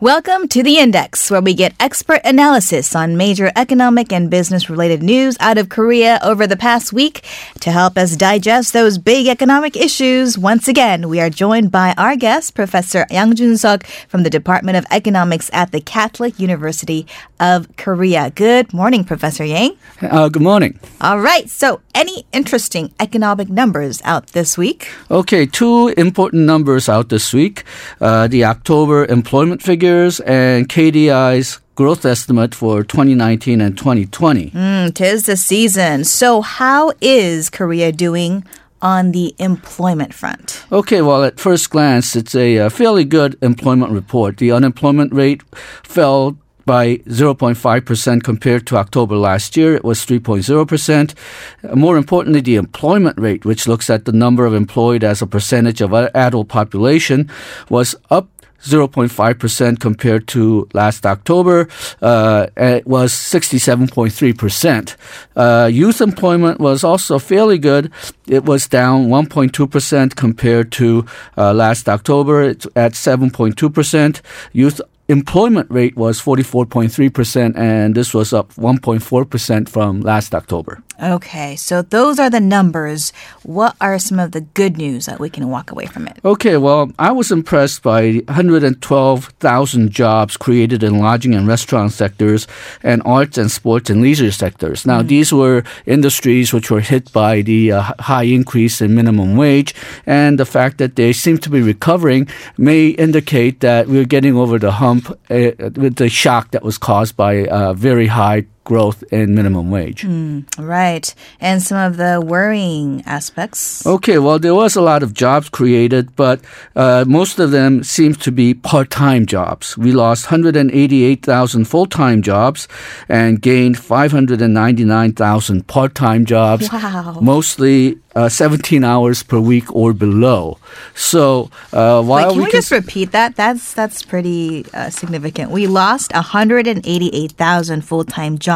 Welcome to The Index, where we get expert analysis on major economic and business related news out of Korea over the past week. To help us digest those big economic issues, once again, we are joined by our guest, Professor Yang Jun-suk from the Department of Economics at the Catholic University of Korea. Good morning, Professor Yang. Uh, good morning. All right, so any interesting economic numbers out this week? Okay, two important numbers out this week uh, the October employment figures and KDI's growth estimate for 2019 and 2020. Mm, tis the season. So, how is Korea doing on the employment front? Okay, well, at first glance, it's a, a fairly good employment report. The unemployment rate fell by 0.5% compared to October last year. It was 3.0%. More importantly, the employment rate, which looks at the number of employed as a percentage of adult population, was up 0.5% compared to last October. Uh, it was 67.3%. Uh, youth employment was also fairly good. It was down 1.2% compared to uh, last October. It's at 7.2%. Youth employment rate was 44.3%, and this was up 1.4% from last October. Okay, so those are the numbers. What are some of the good news that we can walk away from it? Okay, well, I was impressed by 112,000 jobs created in lodging and restaurant sectors and arts and sports and leisure sectors. Now, mm. these were industries which were hit by the uh, high increase in minimum wage, and the fact that they seem to be recovering may indicate that we're getting over the hump with the shock that was caused by uh, very high growth in minimum wage. Mm, right. And some of the worrying aspects. Okay, well, there was a lot of jobs created, but uh, most of them seem to be part time jobs. We lost 188,000 full time jobs and gained 599,000 part time jobs. Wow. Mostly uh, 17 hours per week or below. So uh, while Wait, can we, we just repeat that? That's that's pretty uh, significant. We lost 188,000 full time jobs.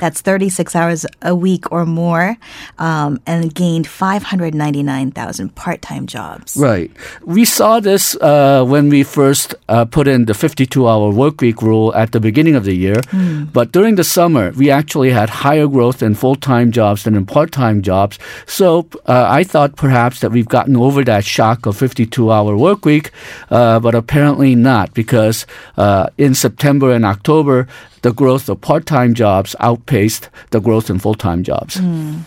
That's 36 hours a week or more, um, and gained 599,000 part time jobs. Right. We saw this uh, when we first uh, put in the 52 hour work week rule at the beginning of the year. Mm. But during the summer, we actually had higher growth in full time jobs than in part time jobs. So so uh, I thought perhaps that we've gotten over that shock of 52 hour work week, uh, but apparently not because uh, in September and October, the growth of part time jobs outpaced the growth in full time jobs. Mm.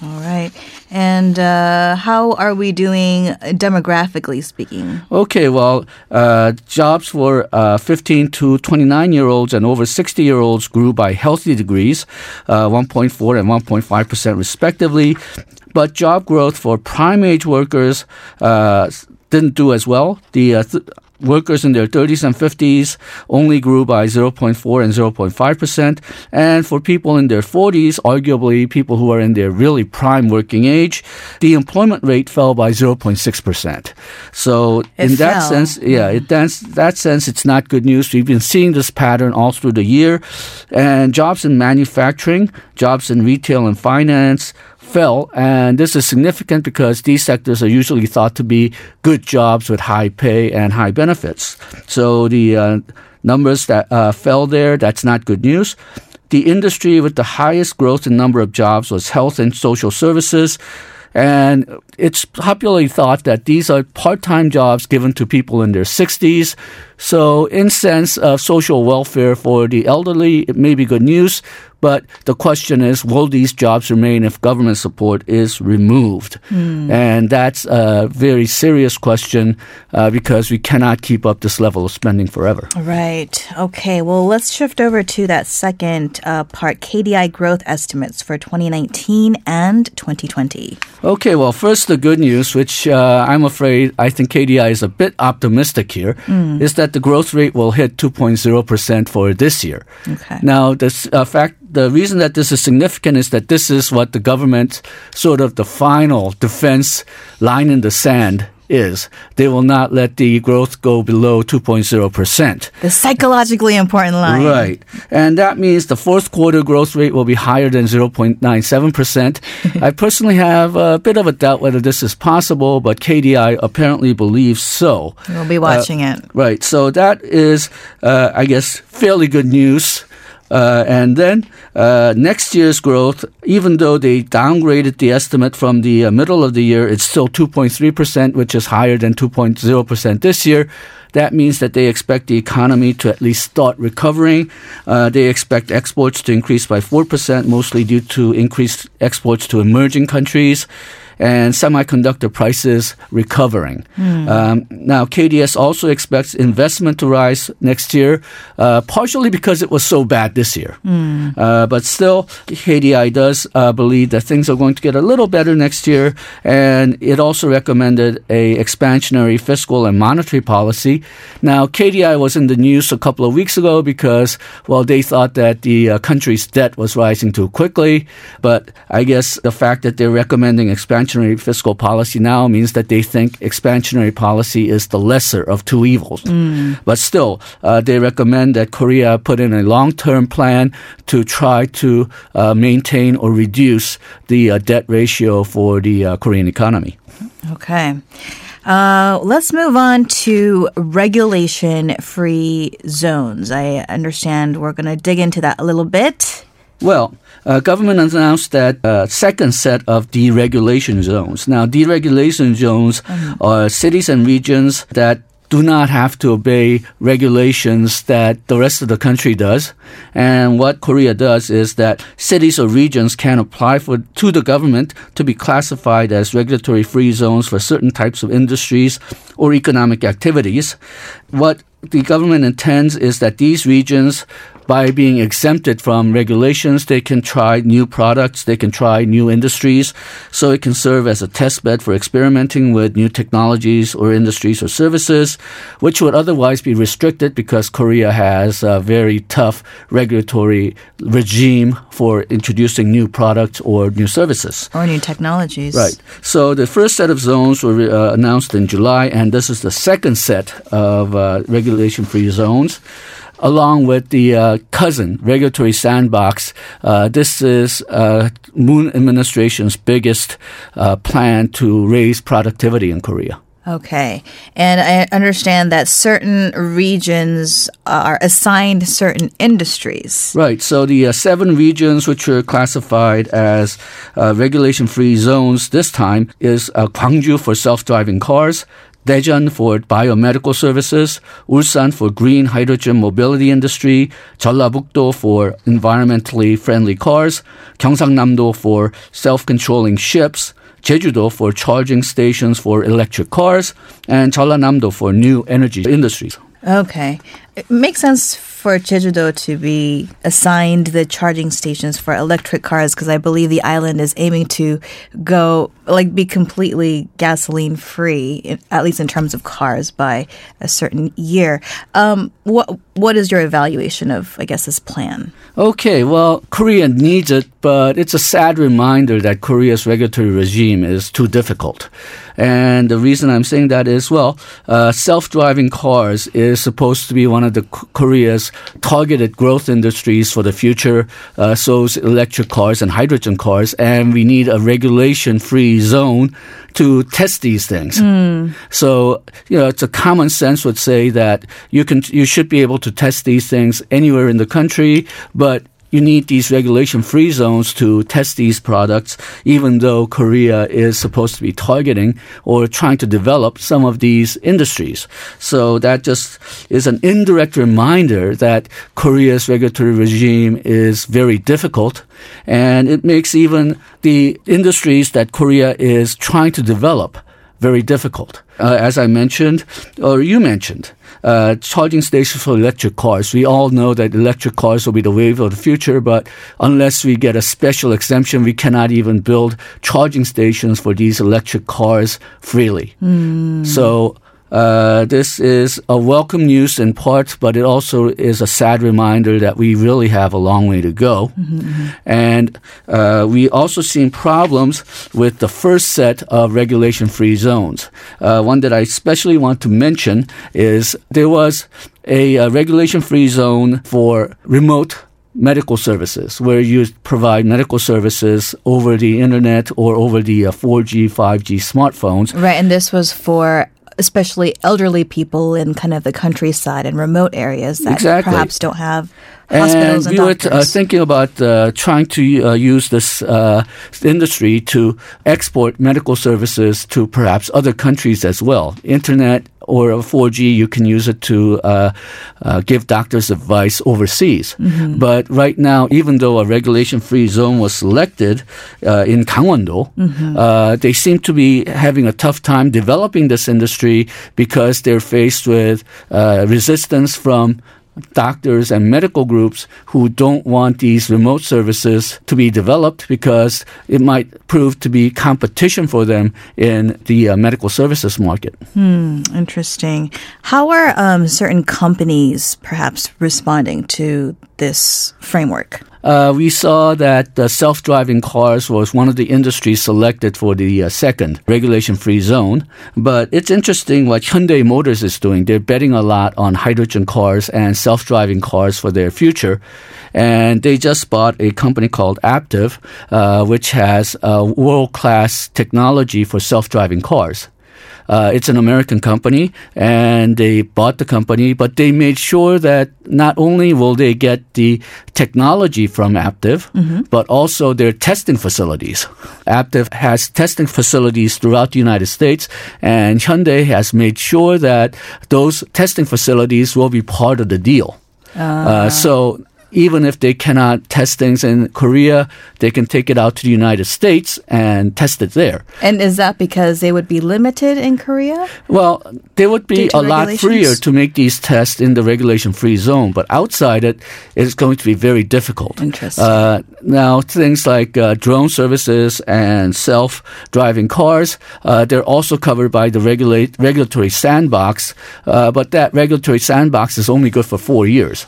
All right. And uh, how are we doing demographically speaking? Okay, well, uh, jobs for uh, 15 to 29 year olds and over 60 year olds grew by healthy degrees, uh, 1.4 and 1.5% respectively. But job growth for prime age workers uh, didn't do as well. The uh, th- workers in their 30s and 50s only grew by 0.4 and 0.5%. And for people in their 40s, arguably people who are in their really prime working age, the employment rate fell by 0.6%. So it in fell. that sense, yeah, in mm-hmm. that sense, it's not good news. We've been seeing this pattern all through the year. And jobs in manufacturing, jobs in retail and finance, fell, and this is significant because these sectors are usually thought to be good jobs with high pay and high benefits. So the uh, numbers that uh, fell there, that's not good news. The industry with the highest growth in number of jobs was health and social services. And it's popularly thought that these are part-time jobs given to people in their 60s. So in sense of social welfare for the elderly, it may be good news. But the question is, will these jobs remain if government support is removed? Mm. And that's a very serious question uh, because we cannot keep up this level of spending forever. Right. Okay. Well, let's shift over to that second uh, part KDI growth estimates for 2019 and 2020. Okay. Well, first, the good news, which uh, I'm afraid I think KDI is a bit optimistic here, mm. is that the growth rate will hit 2.0% for this year. Okay. Now, the uh, fact the reason that this is significant is that this is what the government sort of the final defense line in the sand is. They will not let the growth go below 2.0%. The psychologically important line. Right. And that means the fourth quarter growth rate will be higher than 0.97%. I personally have a bit of a doubt whether this is possible, but KDI apparently believes so. We'll be watching uh, it. Right. So that is, uh, I guess, fairly good news. Uh, and then uh, next year's growth, even though they downgraded the estimate from the uh, middle of the year, it's still 2.3%, which is higher than 2.0% this year. That means that they expect the economy to at least start recovering. Uh, they expect exports to increase by 4%, mostly due to increased exports to emerging countries and semiconductor prices recovering. Mm. Um, now, KDS also expects investment to rise next year, uh, partially because it was so bad this year. Mm. Uh, but still, KDI does uh, believe that things are going to get a little better next year, and it also recommended a expansionary fiscal and monetary policy. Now, KDI was in the news a couple of weeks ago because, well, they thought that the uh, country's debt was rising too quickly, but I guess the fact that they're recommending expansion expansionary fiscal policy now means that they think expansionary policy is the lesser of two evils. Mm. But still, uh, they recommend that Korea put in a long term plan to try to uh, maintain or reduce the uh, debt ratio for the uh, Korean economy. Okay. Uh, let's move on to regulation free zones. I understand we're going to dig into that a little bit. Well, uh, government announced that uh, second set of deregulation zones. Now, deregulation zones mm-hmm. are cities and regions that do not have to obey regulations that the rest of the country does. And what Korea does is that cities or regions can apply for to the government to be classified as regulatory free zones for certain types of industries or economic activities. What the government intends is that these regions by being exempted from regulations, they can try new products, they can try new industries. So it can serve as a test bed for experimenting with new technologies or industries or services, which would otherwise be restricted because Korea has a very tough regulatory regime for introducing new products or new services. Or new technologies. Right. So the first set of zones were uh, announced in July, and this is the second set of uh, regulation free zones along with the uh, cousin regulatory sandbox. Uh, this is uh, Moon administration's biggest uh, plan to raise productivity in Korea. Okay. And I understand that certain regions are assigned certain industries. Right. So the uh, seven regions which are classified as uh, regulation free zones this time is uh, Gwangju for self driving cars, Daejeon for biomedical services, Ulsan for green hydrogen mobility industry, Jeollabuk-do for environmentally friendly cars, Gyeongsangnam-do for self-controlling ships, Jeju-do for charging stations for electric cars, and Jeollanam-do for new energy industries. Okay. It makes sense for Jeju-do to be assigned the charging stations for electric cars because I believe the island is aiming to go like be completely gasoline free, at least in terms of cars, by a certain year. Um, what what is your evaluation of I guess this plan? Okay, well, Korea needs it, but it's a sad reminder that Korea's regulatory regime is too difficult. And the reason I'm saying that is, well, uh, self-driving cars is supposed to be one of the Korea's targeted growth industries for the future. Uh, so electric cars and hydrogen cars, and we need a regulation-free zone to test these things. Mm. So, you know, it's a common sense would say that you can, you should be able to test these things anywhere in the country, but you need these regulation free zones to test these products, even though Korea is supposed to be targeting or trying to develop some of these industries. So that just is an indirect reminder that Korea's regulatory regime is very difficult and it makes even the industries that Korea is trying to develop very difficult. Uh, as I mentioned, or you mentioned, uh, charging stations for electric cars. We all know that electric cars will be the wave of the future, but unless we get a special exemption, we cannot even build charging stations for these electric cars freely. Mm. So uh, this is a welcome news in part, but it also is a sad reminder that we really have a long way to go. Mm-hmm. And uh, we also seen problems with the first set of regulation-free zones. Uh, one that I especially want to mention is there was a, a regulation-free zone for remote medical services, where you provide medical services over the internet or over the uh, 4G, 5G smartphones. Right, and this was for especially elderly people in kind of the countryside and remote areas that exactly. perhaps don't have hospitals and, and, we were uh, thinking about uh, trying to uh, use this uh, industry to export medical services to perhaps other countries as well. Internet or a 4G, you can use it to uh, uh, give doctors advice overseas. Mm-hmm. But right now, even though a regulation-free zone was selected in Gangwon-do, mm-hmm. they seem to be having a tough time developing this industry because they're faced with resistance from doctors and medical groups who don't want these remote services to be developed because it might prove to be competition for them in the uh, medical services market. Hmm, interesting. How are um, certain companies perhaps responding to this framework? Uh, we saw that the self-driving cars was one of the industries selected for the uh, second regulation-free zone. But it's interesting what Hyundai Motors is doing. They're betting a lot on hydrogen cars and self-driving cars for their future. And they just bought a company called Aptiv, uh, which has world-class technology for self-driving cars. Uh, it's an American company, and they bought the company, but they made sure that not only will they get the technology from Aptiv, mm-hmm. but also their testing facilities. Aptiv has testing facilities throughout the United States, and Hyundai has made sure that those testing facilities will be part of the deal. Uh, uh, so even if they cannot test things in Korea, they can take it out to the United States and test it there. And is that because they would be limited in Korea? Well, they would be a lot freer to make these tests in the regulation free zone, but outside it, it's going to be very difficult. Interesting. Uh, now, things like uh, drone services and self driving cars, uh, they're also covered by the regulate, regulatory sandbox, uh, but that regulatory sandbox is only good for four years.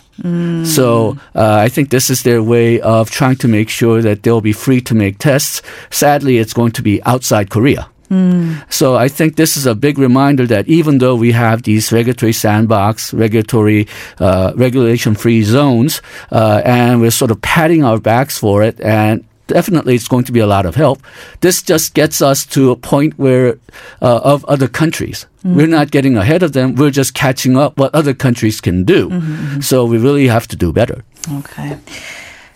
So uh, I think this is their way of trying to make sure that they'll be free to make tests. Sadly, it's going to be outside Korea. Mm. So I think this is a big reminder that even though we have these regulatory sandbox, regulatory uh, regulation-free zones, uh, and we're sort of patting our backs for it, and definitely it's going to be a lot of help. This just gets us to a point where uh, of other countries. Mm-hmm. We're not getting ahead of them. We're just catching up what other countries can do. Mm-hmm, mm-hmm. So we really have to do better. Okay.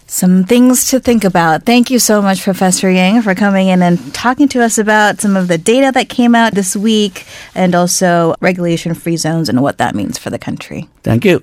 Some things to think about. Thank you so much, Professor Yang, for coming in and talking to us about some of the data that came out this week and also regulation free zones and what that means for the country. Thank you.